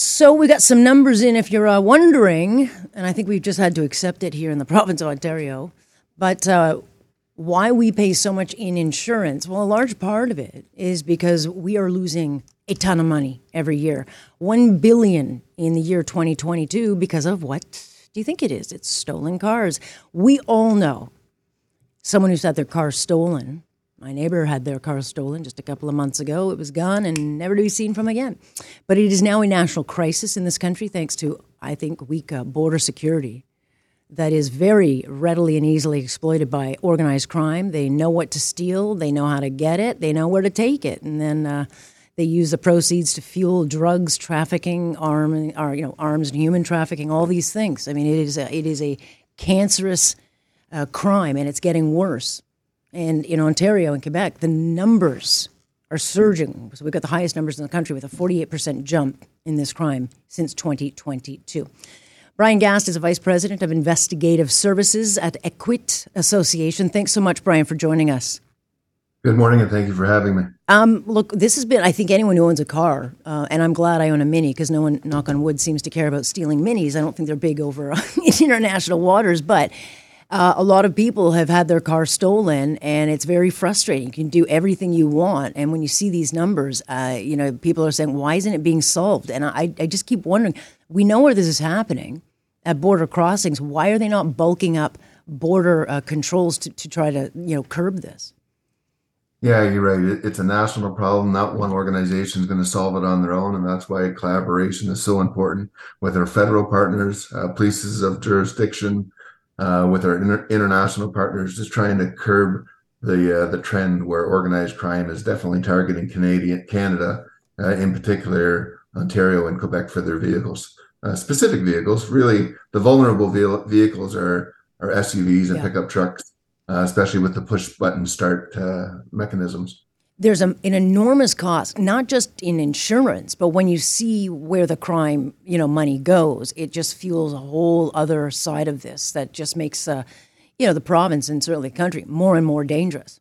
So we got some numbers in if you're uh, wondering, and I think we've just had to accept it here in the province of Ontario. But uh, why we pay so much in insurance? Well, a large part of it is because we are losing a ton of money every year. 1 billion in the year 2022 because of what do you think it is? It's stolen cars. We all know someone who's had their car stolen my neighbor had their car stolen just a couple of months ago. It was gone and never to be seen from again. But it is now a national crisis in this country thanks to, I think, weak uh, border security that is very readily and easily exploited by organized crime. They know what to steal, they know how to get it, they know where to take it, and then uh, they use the proceeds to fuel drugs trafficking, arm, or, you know, arms and human trafficking, all these things. I mean, it is a, it is a cancerous uh, crime, and it's getting worse. And in Ontario and Quebec, the numbers are surging. So we've got the highest numbers in the country with a 48% jump in this crime since 2022. Bryan Gast is a vice president of investigative services at Equite Association. Thanks so much, Bryan, for joining us. Good morning, and thank you for having me. Um, look, this has been, I think, anyone who owns a car, uh, and I'm glad I own a Mini because no one, knock on wood, seems to care about stealing Minis. I don't think they're big over international waters, but uh, a lot of people have had their car stolen, and it's very frustrating. You can do everything you want, and when you see these numbers, uh, you know people are saying, "Why isn't it being solved?" And I, I just keep wondering. We know where this is happening at border crossings. Why are they not bulking up border uh, controls to, to try to you know curb this? Yeah, you're right. It's a national problem. Not one organization is going to solve it on their own, and that's why collaboration is so important with our federal partners, uh, places of jurisdiction, uh, with our inter- international partners, just trying to curb the uh, the trend where organized crime is definitely targeting Canadian Canada, uh, in particular Ontario and Quebec for their vehicles, uh, specific vehicles. Really, the vulnerable ve- vehicles are are SUVs and yeah. pickup trucks, uh, especially with the push button start uh, mechanisms there's a, an enormous cost, not just in insurance, but when you see where the crime, you know, money goes, it just fuels a whole other side of this that just makes, uh, you know, the province and certainly the country more and more dangerous.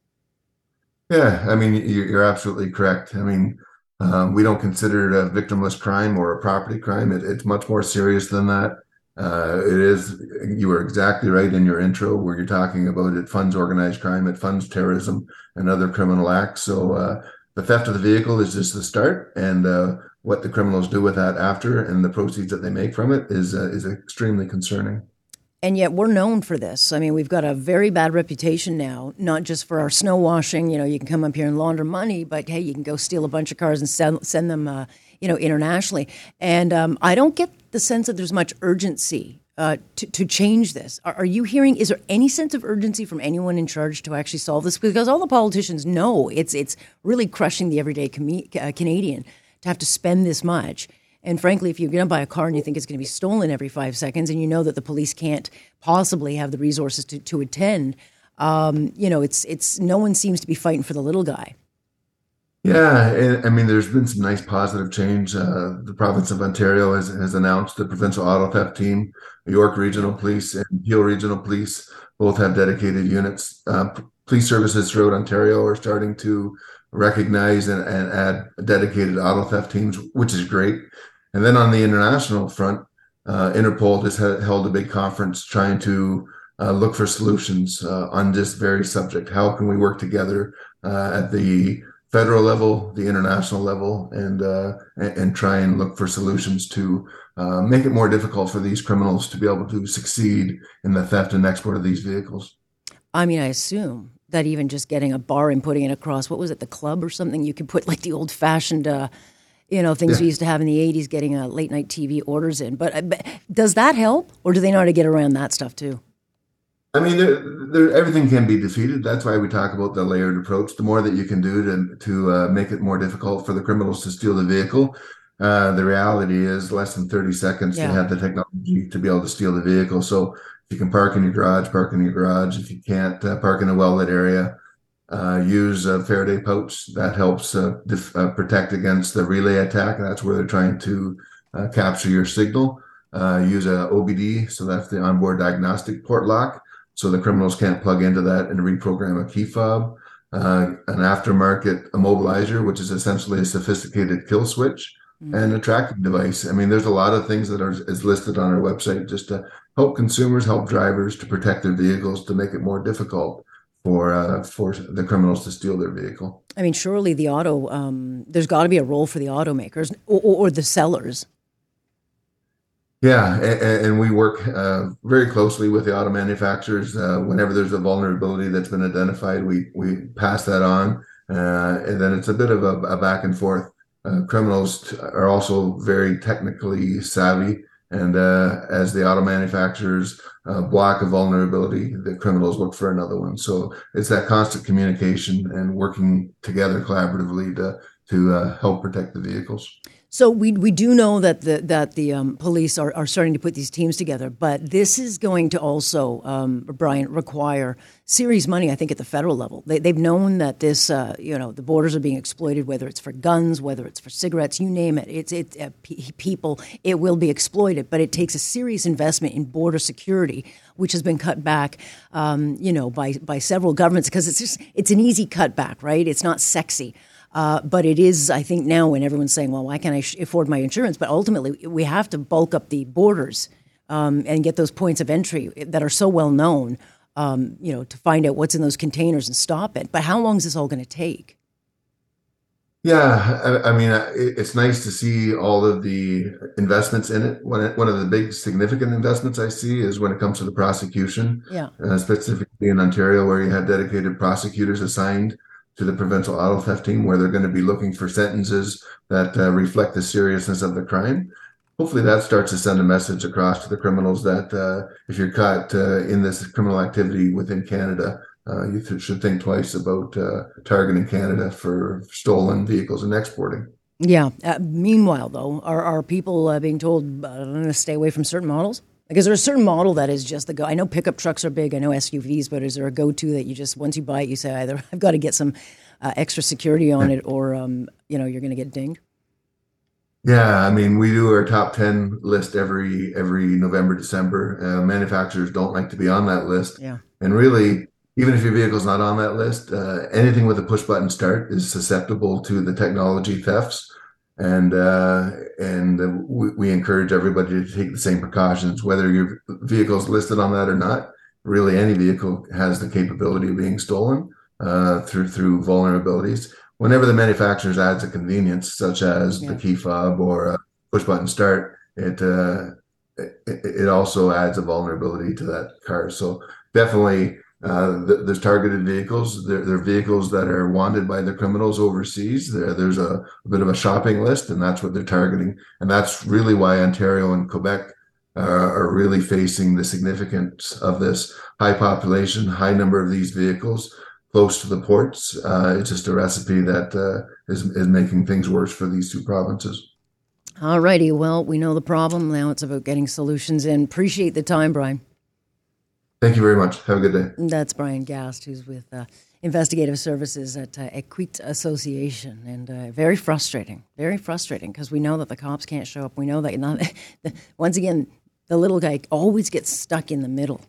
Yeah, I mean, you're absolutely correct. I mean, um, we don't consider it a victimless crime or a property crime. It, it's much more serious than that. Uh, it is, you were exactly right in your intro where you're talking about it funds organized crime, it funds terrorism and other criminal acts. So uh, the theft of the vehicle is just the start, and uh, what the criminals do with that after and the proceeds that they make from it is uh, is extremely concerning. And yet we're known for this. I mean, we've got a very bad reputation now, not just for our snow washing. You know, you can come up here and launder money, but hey, you can go steal a bunch of cars and send, send them uh, you know, internationally. And um, I don't get the sense that there's much urgency uh, to, to change this. Are, are, you hearing? Is there any sense of urgency from anyone in charge to actually solve this? Because all the politicians know it's it's really crushing the everyday com- uh, Canadian to have to spend this much. And frankly, if you're going to buy a car and you think it's going to be stolen every five seconds, and you know that the police can't possibly have the resources to, to attend, um, you know, it's it's no one seems to be fighting for the little guy. Yeah, I mean, there's been some nice positive change. Uh, the province of Ontario has, has announced the provincial auto theft team. York Regional Police and Peel Regional Police both have dedicated units. Uh, police services throughout Ontario are starting to recognize and, and add dedicated auto theft teams, which is great. And then on the international front, uh, Interpol just held a big conference trying to uh, look for solutions uh, on this very subject. How can we work together uh, at the federal level, the international level, and uh, and, try and look for solutions to uh, make it more difficult for these criminals to be able to succeed in the theft and export of these vehicles. I mean, I assume that even just getting a bar and putting it across, what was it, the club or something, you could put like the old fashioned. Uh, you know things yeah. we used to have in the 80s getting a late night tv orders in but, uh, but does that help or do they know how to get around that stuff too I mean, there, there, everything can be defeated. That's why we talk about the layered approach. The more that you can do to to uh, make it more difficult for the criminals to steal the vehicle, uh, the reality is less than thirty seconds yeah. to have the technology to be able to steal the vehicle. So if you can park in your garage, park in your garage. If you can't uh, park in a well lit area, uh, use a Faraday pouch. That helps uh, def- uh, protect against the relay attack. That's where they're trying to capture your signal. use a OBD, so that's the onboard diagnostic port lock so the criminals can't plug into that and reprogram a key fob. Uh, an aftermarket immobilizer, which is essentially a sophisticated kill switch. and a tracking device. I mean, there's a lot of things that are is listed on our website just to help consumers, help drivers to protect their vehicles, to make it more difficult for uh, for the criminals to steal their vehicle. I mean, surely the auto um, there's got to be a role for the automakers or, or the sellers. Yeah, and, and we work uh, very closely with the auto manufacturers. Uh, whenever there's a vulnerability that's been identified, we we pass that on, uh, and then it's a bit of a, a back and forth uh, criminals are also very technically savvy, and uh, as the auto manufacturers uh, block a vulnerability, the criminals look for another one. So it's that constant communication and working together collaboratively to to uh, help protect the vehicles. So we we do know that the that the um, police are, are starting to put these teams together, but this is going to also, um, Bryan, require serious money. I think at the federal level, they, they've known that this, uh, you know, the borders are being exploited, whether it's for guns, whether it's for cigarettes, you name it. It's it uh, p- people. It will be exploited, but it takes a serious investment in border security, which has been cut back, um, you know, by by several governments because it's just it's an easy cutback, right? It's not sexy. Uh, but it is, I think, now when everyone's saying, well, why can't I sh- afford my insurance? But ultimately, we have to bulk up the borders um, and get those points of entry that are so well known, um, you know, to find out what's in those containers and stop it. But how long is this all going to take? Yeah, I, I mean, it's nice to see all of the investments in it. One, one of the big significant investments I see is when it comes to the prosecution, yeah, uh, specifically in Ontario, where you have dedicated prosecutors assigned to the provincial auto theft team where they're going to be looking for sentences that uh, reflect the seriousness of the crime. Hopefully, that starts to send a message across to the criminals that uh, if you're caught uh, in this criminal activity within Canada, uh, you th- should think twice about uh, targeting Canada for stolen vehicles and exporting. Yeah. Uh, meanwhile, though, are, are people being told to stay away from certain models? Like, is there a certain model that is just the go? I know pickup trucks are big. I know SUVs, but is there a go-to that you just once you buy it, you say either I've got to get some uh, extra security on it, or um, you know you're going to get dinged? Yeah, I mean, we do our top ten list every every November, December. Uh, manufacturers don't like to be on that list. Yeah, and really, even if your vehicle's not on that list, uh, anything with a push button start is susceptible to the technology thefts and uh, and we, we, encourage everybody to take the same precautions, whether your vehicle is listed on that or not. Really, any vehicle has the capability of being stolen uh, through through vulnerabilities. Whenever the manufacturer adds a convenience, such as yeah. the key fob or a push button start, it, uh, it it also adds a vulnerability to that car. So definitely uh, there's targeted vehicles. There, are vehicles that are wanted by the criminals overseas. There, there's a, a, bit of a shopping list, and that's what they're targeting. And that's really why Ontario and Quebec uh, are really facing the significance of this high population, high number of these vehicles close to the ports. Uh, it's just a recipe that uh, is is making things worse for these two provinces. All righty. Well, we know the problem. Now it's about getting solutions in. Appreciate the time, Bryan. Thank you very much. Have a good day. That's Bryan Gast, who's with uh, Investigative Services at uh, Association. And uh, very frustrating, very frustrating because we know that the cops can't show up. We know that, not, once again, the little guy always gets stuck in the middle.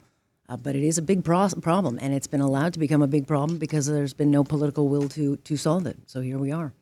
Uh, but it is a big pro- problem, and it's been allowed to become a big problem because there's been no political will to, to solve it. So here we are.